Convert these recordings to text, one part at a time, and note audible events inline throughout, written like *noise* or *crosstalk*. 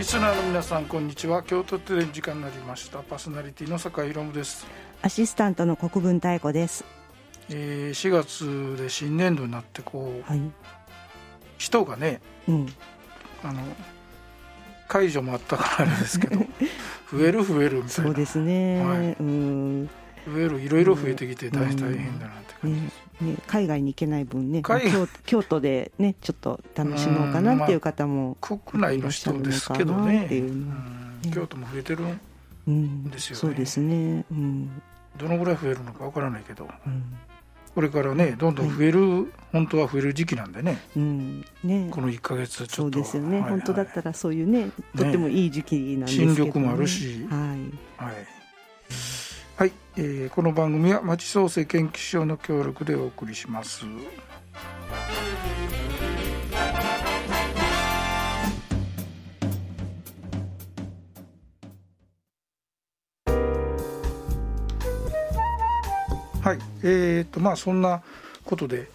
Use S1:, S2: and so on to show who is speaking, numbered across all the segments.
S1: リスナーの皆さんこんにちは京都テレビ時間になりましたパーソナリティの坂井宏です、
S2: アシスタントの国分太子です。
S1: えー、4月で新年度になってこう
S2: はい。
S1: 人がね
S2: うん。
S1: あの解除もあったからですけど *laughs* 増える増えるみたいな
S2: そうですね。
S1: はい
S2: うん。ね
S1: 増えるいろいろ増えてきて大大変だなって感じです、
S2: ね海外に行けない分ね、京京都でねちょっと楽しもうかなっていう方も、
S1: 国内の人ですけど
S2: いらっしゃるのかな
S1: ね
S2: っていうの
S1: うん京都も増えてる
S2: うん
S1: ですよね。
S2: そうですね。うん。
S1: どのぐらい増えるのかわからないけど。
S2: うん。
S1: これからねどんどん増える、本当は増える時期なんでね。
S2: うん。ね。
S1: この1か月ちょっと。
S2: そうですよね、
S1: はいはい。
S2: 本当だったらそういうね。とってもいい時期なんですけど、ね、
S1: 新緑もあるし。
S2: はい。
S1: はい、はいえーこの番組は町創生研究所の協力でお送りします。はいえー、とまあそんなことで、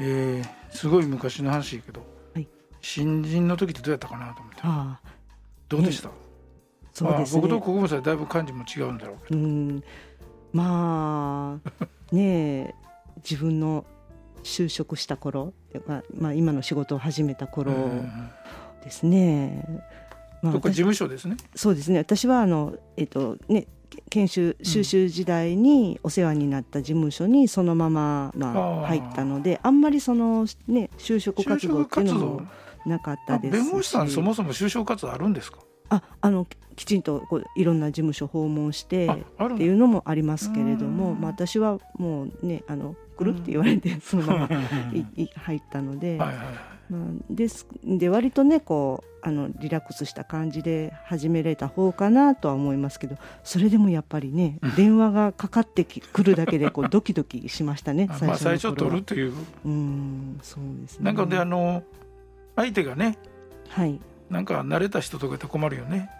S1: えーすごい昔の話やけど、
S2: はい。
S1: 新人の時ってどうやったかなと思って。どうでした、
S2: そうですね。
S1: まあ、僕と国分さんだいぶ感じも違うんだろうけ
S2: うん。まあねえ自分の就職した頃っていうか、まあ、今の仕事を始めた
S1: ど、
S2: 頃
S1: うん
S2: ですね、まあ
S1: どっか事
S2: 私
S1: 務所ですね。
S2: そうですね。私はあの、えっとね、研修修習時代にお世話になった事務所にそのまま、ま
S1: あ
S2: 入ったのであんまりその、ね、就職
S1: 就
S2: 活動っていうのもなかった
S1: あ
S2: ですし。
S1: 弁護士さんそもそも就職活動あるんですか？
S2: ああのきちんとこういろんな事務所訪問してっていうのもありますけれども、
S1: うん。
S2: まあ、私はもうねあの来るって言われて *laughs* そのままいい入ったので、
S1: はいはい
S2: まあ、ですで割とねこうあのリラックスした感じで始めれた方かなとは思いますけどそれでもやっぱりね電話がかかってきくるだけでこう *laughs* ドキドキしましたね
S1: あまあ最初取るという。
S2: うんそうですね。
S1: なんかであの相手がね
S2: はい
S1: なんか慣れた人とかって困るよね。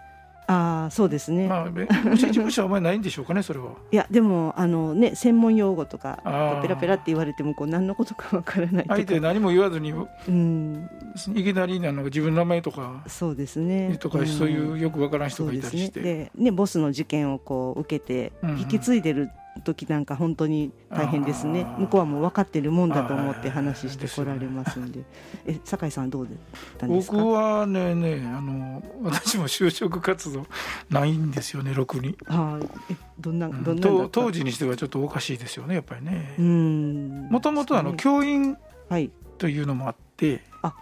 S2: ああそうですね、
S1: まあ弁護 *laughs* 士事務所はお前ないんでしょうかねそれは。い
S2: やでもあのね専門用語とかペラペラって言われてもこう何のことかわからない
S1: 相手何も言わずに
S2: うん。
S1: いきなりなのが自分の名前とか
S2: そうですね。
S1: とか
S2: ん。
S1: そういうよくわからん人がいたりして。
S2: でねボスの事件をこう受けて
S1: うんうん。
S2: 引き継いでる時なんか本当に大変ですね、向こうはもう分かってるもんだと思って話してこられますんで。え酒井さんどうだったんですか？
S1: 僕はねねあの私も就職活動ないんですよねろくに、
S2: はいえどんな
S1: うん。
S2: どんなんだった？
S1: と当時にしてはちょっとおかしいですよねやっぱりね。
S2: うん。
S1: もともとあの教員
S2: はい。
S1: というのもあってあ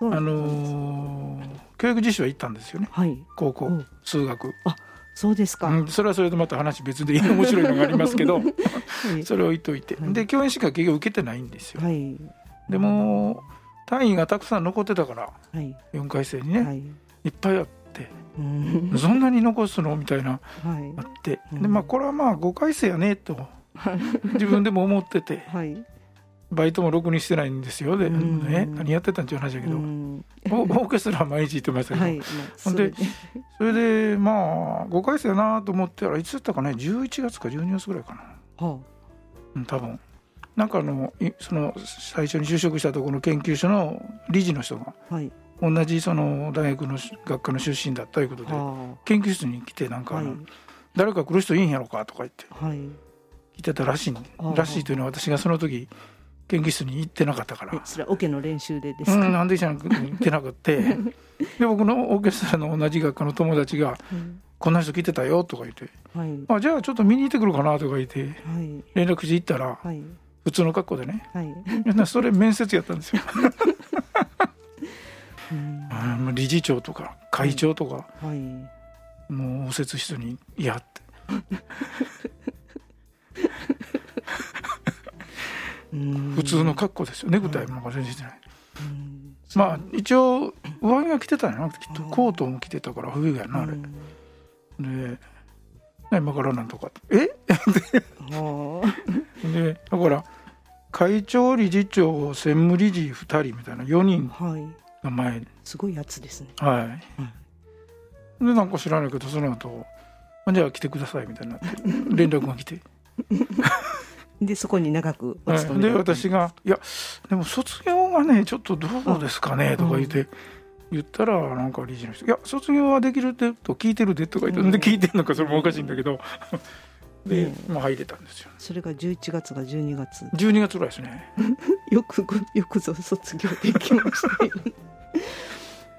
S2: そうなんです
S1: のー教育実習は行ったんですよね。
S2: はい。
S1: 高校
S2: う。ん
S1: 数学、
S2: そうですか、
S1: うん、それはそれでまた話別で面白いのがありますけど *laughs*
S2: はい。
S1: それを置いといて。
S2: はい。
S1: で教員しか結局受けてないんですよ。
S2: はい。
S1: でも単位がたくさん残ってたから
S2: はい。
S1: 4回生にね、、
S2: はい。い
S1: っぱいあって
S2: うん。
S1: そんなに残すのみたいな
S2: はい。
S1: あって。
S2: うん。
S1: でまあこれはまあ5回生やねと自分でも思ってて。
S2: はい
S1: バイトもろくにしてないんですよ。で、
S2: うん。
S1: ね、何やってたんっていう話だけど、
S2: うん。
S1: オオーケストラは毎日行ってましたけど、
S2: はい、まあ
S1: ほんで
S2: それ
S1: でまあ5回生やなと思ったらいつだったかね11月か12月ぐらいかな、
S2: は
S1: うん、多分。なんかあのいその最初に就職したところの研究所の理事の人が
S2: あはい。
S1: 同じその大学の学科の出身だったということで
S2: は
S1: 研究室に来てなんか
S2: はい。
S1: 誰か来る人いいんやろかとか言って
S2: はい。
S1: 来てたらしいらしいというのは私がその時研究室に行ってなかったから。
S2: え *laughs* それはオケの練習でですか、
S1: うん、なんでじゃなくて行ってなくて。*laughs* で僕のオーケストラの同じ学科の友達が
S2: うん「
S1: こんな人来てたよ」とか言って。
S2: はい「
S1: あじゃあちょっと見に行ってくるかな」とか言って
S2: はい。
S1: 連絡して行ったら
S2: はい。
S1: 普通の格好でね。
S2: はい。
S1: それ面接やったんですよ。
S2: うん。*laughs*
S1: あ理事長とか会長とか、
S2: はい。
S1: もう応接室に「いや」って
S2: うん
S1: 普通の格好ですよネクタイもてない、
S2: うん。
S1: まあ一応上着が着てたんやなきっと。コートも着てたから冬やなあれ、
S2: うん。
S1: で今からなんとか。え？
S2: は *laughs*
S1: でだから会長理事長専務理事2人みたいな4人
S2: あはい。
S1: が前。
S2: すごいやつですね。
S1: はい、でなんか知らないけどその後あじゃあ来てくださいみたいになって連絡が来て、*laughs*
S2: でそこに長くお勤めだった
S1: 私が「いやでも卒業がねちょっとどうですかね」とか言って言ったらなんか理事の人「いや卒業はできるってと聞いてるで」とか言って、
S2: うん。
S1: で聞いてるのかそれもおかしいんだけど。で、
S2: ね
S1: まあ、入れたんですよ。
S2: それが11月が12月。
S1: 12月ぐらいですね。*laughs*
S2: よくごよくぞ卒業できましたよ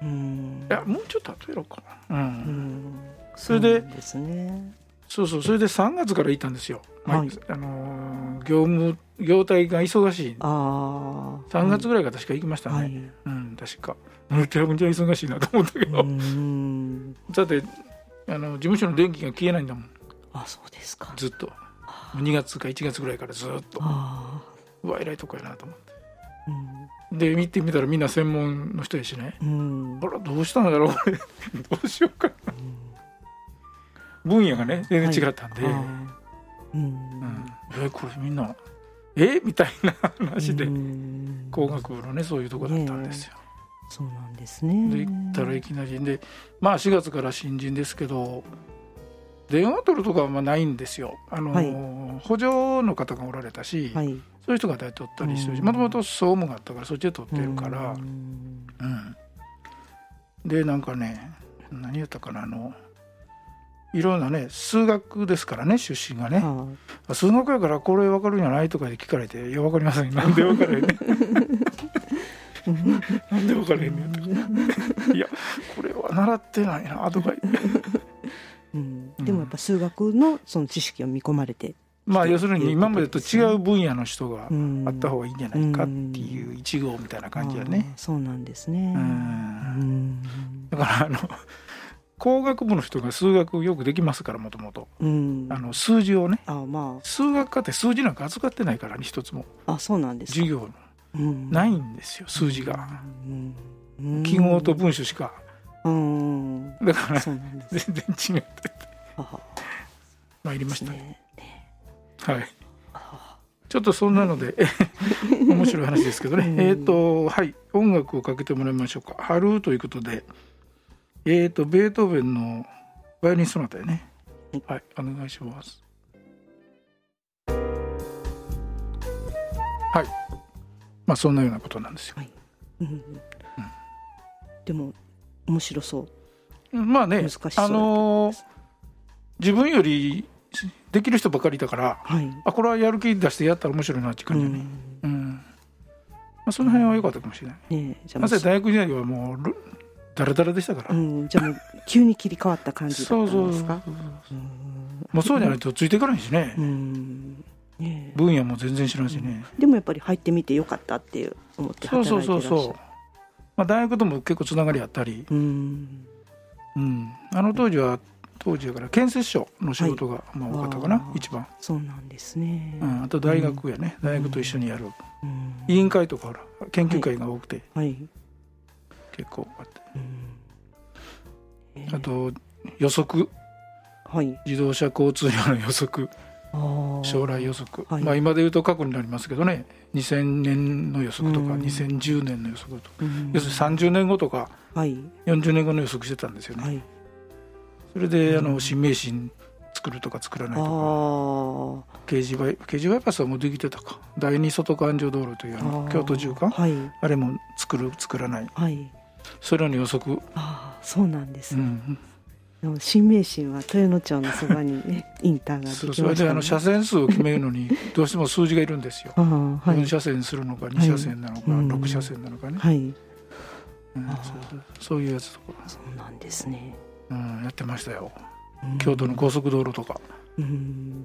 S2: *laughs* うん。
S1: いやもうちょっと後やろうかな。うん、
S2: うん。
S1: それで
S2: ですね
S1: そうそうそれで3月から行ったんですよ、まあ
S2: はい。
S1: あのー業務業態が忙しい。
S2: ああ
S1: 3月ぐらいから確か行きましたね、
S2: はい。
S1: うん確か。むちゃむちゃ忙しいなと思ったけど、
S2: うん。
S1: だってあの事務所の電気が消えないんだもん。
S2: あそうですか。
S1: ずっと。2月か1月ぐらいからずっと。
S2: あ
S1: うわ偉いとこやなと思って。
S2: あ
S1: で見てみたらみんな専門の人やしね。
S2: うん。うん
S1: あらどうしたんだろうこれ。*laughs* どうしようか分野がね全然違ったんで、
S2: あーうん。
S1: うん、えこれみんなえ？みたいな話で、
S2: うん。
S1: 工学部のねそういうとこだったんですよ。
S2: そうなんですね。
S1: で行ったらいきなり。でまあ4月から新人ですけど電話取るとかはまあないんですよ。あの、
S2: はい。
S1: 補助の方がおられたし、
S2: はい。
S1: そういう人が大体取ったりしてるし
S2: うん。
S1: もともと総務があったからそっちで取ってるから、
S2: うん。
S1: うん。でなんかね何言ったかなあのいろんなね数学ですからね出身がね。
S2: は
S1: あ数学やからこれ分かるんじゃないとかで聞かれて「いや分かりません。*laughs* なんで分からへんねん」*laughs* なんで分からへんねん。とか「いやこれは習ってないな」とか言って
S2: うん。でもやっぱ数学のその知識を見込まれて
S1: まあ要するに今までと違う分野の人が
S2: うん。
S1: あった方がいいんじゃないかっていう一号みたいな感じやね
S2: そうなんですね
S1: だからあの工学部の人が数学よくできますからもともと数字をね。
S2: あま
S1: 数学科って数字なんか扱ってないからね一つも。
S2: ああそうなんですか。
S1: 授業
S2: うん。
S1: ないんですよ数字が。記号と文章しか。
S2: うん。
S1: だから全然違って。
S2: あ
S1: まいりましたね。
S2: ね。
S1: はい。
S2: あ
S1: ちょっとそんなので *laughs* 面白い話ですけどね、
S2: うん。
S1: えっ、とはい。音楽をかけてもらいましょうか「春」ということでえっ、とベートーベンのバイオリンソナタやね。はいお願いします。はい。まあそんなようなことなんですよ。
S2: うん。でも面白そう。
S1: まあねあのー自分よりできる人ばかりだから
S2: はい。
S1: あこれはやる気出してやったら面白いなっていう感じだね、うん。まあ、その辺は良かったかもしれない。
S2: ねえじゃあ
S1: なぜ大学時代はもうルダラダラでしたから、
S2: うん、じゃあもう急に切り替わった感じだった
S1: そうそう
S2: んですか
S1: もうそうじゃないとついていかないしね、
S2: うん。ねえ。
S1: 分野も全然知らんしね、
S2: でもやっぱり入ってみてよかったっていう思って
S1: そう
S2: 働いてらっしゃる。
S1: そうそうそう、まあ、大学とも結構つながりあったり、
S2: うん。
S1: うん、あの当時は当時だから建設所の仕事がまあ多かったかな、
S2: あー。
S1: 一番、
S2: そうなんですね、
S1: うん、あと大学やね、大学と一緒にやる。
S2: うん。
S1: 委員会とかほら研究会が多くて。
S2: はい、
S1: 結構あって、
S2: うん。えー。
S1: あと予測。
S2: はい。
S1: 自動車交通量の予測。将来予測、
S2: はい。
S1: まあ、今で言うと過去になりますけどね。2000年の予測とか、
S2: うん。
S1: 2010年の予測とか、
S2: うん。
S1: 要するに30年後とか
S2: はい。
S1: 40年後の予測してたんですよね、
S2: はい。
S1: それであ
S2: うん。
S1: の新名神作るとか作らない
S2: あ
S1: とか。
S2: ー。
S1: 掲示バイ掲示バイパスはもうできてたか。第二外環状道路というあの京都縦貫
S2: はい。
S1: あれも作る作らない。
S2: はい
S1: それらの予測、
S2: ああそうなんです、
S1: うん、
S2: 新名神は豊野町のそばにね *laughs* インターができまね、
S1: それであの車線数を決めるのに *laughs* どうしても数字がいるんですよ。
S2: はい。
S1: 4車線するのか2車線なのか、
S2: うん。
S1: 6車線なのかね、
S2: はい。
S1: うん
S2: あー
S1: そういうやつとか、
S2: そうなんですね、
S1: うん、やってましたよ。
S2: うん。
S1: 京都の高速道路とか。
S2: うん。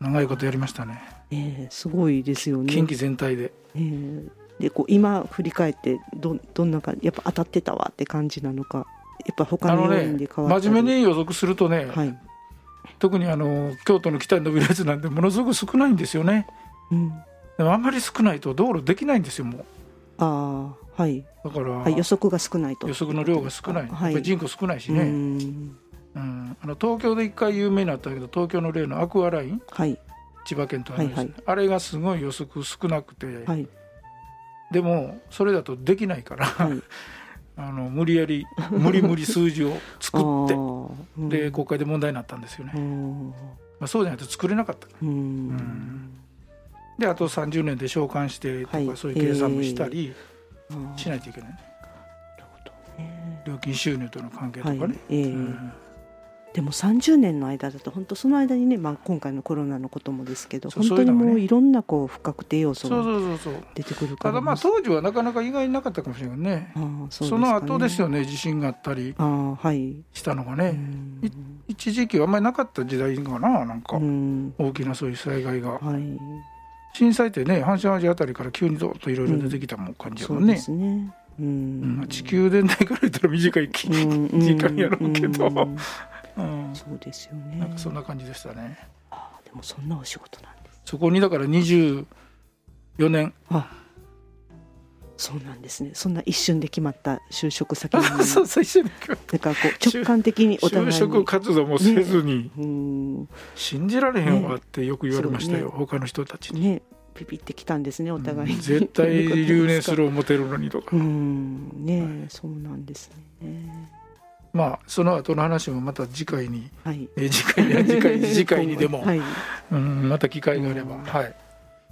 S1: 長いことやりましたね。
S2: ええすごいですよね。
S1: 近畿全体で。
S2: ええでこう今振り返ってどどんな感じやっぱ当たってたわって感じなのかやっぱ他
S1: あの
S2: の要因
S1: ね
S2: で変わったり
S1: 真面目に予測するとね、
S2: はい、
S1: 特にあの京都の北に伸びるやつなんでものすごく少ないんですよね。
S2: うん、
S1: でもあんまり少ないと道路できないんですよもう。
S2: ああはい、
S1: だから、
S2: はい、予測が少ないと。
S1: 予測の量が少ない、
S2: はい。
S1: 人口少ないし
S2: う
S1: ね、
S2: ん。
S1: うん。あの東京で一回有名になったけど東京の例のアクアライン
S2: はい。
S1: 千葉県とあるんです
S2: はいはい。
S1: あれがすごい予測少なくて、
S2: はい
S1: でもそれだとできないから、
S2: はい。*laughs*
S1: あの無理やり無理無理数字を作って *laughs*
S2: うん。
S1: で国会で問題になったんですよね、
S2: うん。
S1: まあ、そうじゃないと作れなかった。
S2: うん。
S1: ん。であと30年で償還してとか、
S2: はい。
S1: そういう計算もしたりしないといけない、
S2: なるほ
S1: 料金収入との関係とかね、
S2: はい。ええ
S1: うん
S2: でも30年の間だと本当その間にね、まあ、今回のコロナのこともですけど
S1: そう
S2: 本当にもういろんなこう不確定要素
S1: そう
S2: が
S1: そうそうそう。
S2: 出てくるから。
S1: ただまあ当時はなかなか意外になかったかもしれないねそ
S2: ね。
S1: の後ですよね地震があったりしたのが
S2: う
S1: ね、
S2: ん。
S1: い一時期はあんまりなかった時代かななんか、
S2: うん。
S1: 大きなそういう災害が。
S2: はい。
S1: 震災ってね阪神・淡路あたりから急にどっといろいろ出てきたもん感じやもんね。
S2: そうで、すね。う
S1: うん
S2: ん
S1: 地球全体から言ったら短い期
S2: うん
S1: 時間やろうけど、
S2: うん。
S1: うん
S2: そうですよね。
S1: なんかそんな感じでしたね。
S2: ああでもそんなお仕事なんです。
S1: そこにだから24年。
S2: あそうなんですね。そんな一瞬で決まった就職先に *laughs*
S1: そうそう一緒に
S2: なんかこう直感的にお互いに。
S1: 就職活動もせずに、
S2: うん。
S1: 信じられへんわってよく言われましたよ、
S2: ね。
S1: 他の人たちに、
S2: ね。ピピってきたんですねお互いに、
S1: 絶対留年する思ってるのにとか、
S2: うん。ねそうなんですね
S1: まあその後の話もまた次回に、
S2: はい。
S1: えー次回に *laughs* 次回に次回にでも、
S2: はい。
S1: うん、また機会があれば、
S2: うん。
S1: はい。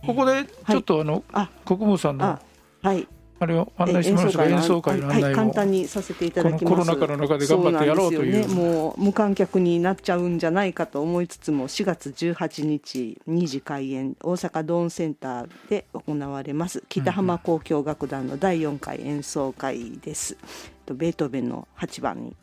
S1: ここでちょっとあの、
S2: あ。
S1: 国務さんの
S2: あはい。
S1: あれを案内してもらいました演奏会の案内を、
S2: はい、簡単にさせていただきます。
S1: このコロナ禍の中で頑張ってやろうという。
S2: ね、もう無観客になっちゃうんじゃないかと思いつつも4月18日2時開演大阪ドーンセンターで行われます。北浜交響楽団の第4回演奏会です、とベートーベンの8番に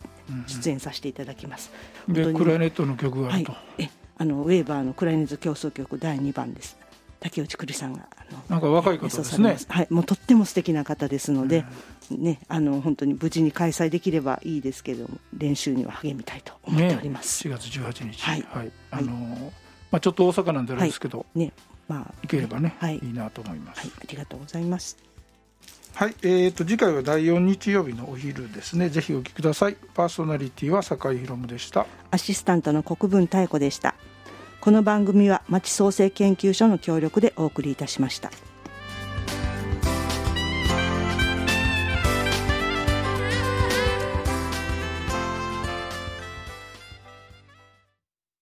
S2: 出演させていただきます、
S1: で
S2: 本当に。
S1: クラリネットの曲があ
S2: はい。
S1: ると、、
S2: えあのウェーバーのクライネット競争曲第2番です。竹内栗さんがあの
S1: なんか若い方ですね。
S2: はい、もうとっても素敵な方ですので、ね、あの本当に無事に開催できればいいですけれども練習には励みたいと思っております。
S1: 4月18日。
S2: はい。
S1: あのーまあ、ちょっと大阪なんであれですけど、
S2: ねまあ、
S1: 行ければね、
S2: はい。
S1: い、いなと思います。
S2: はい、ありがとうございます。
S1: はい、えー、と次回は第4日曜日のお昼ですねぜひお聞きくださいパーソナリティは酒井宏夢でした
S2: アシスタントの国分太子でした。この番組は町創生研究所の協力でお送りいたしました。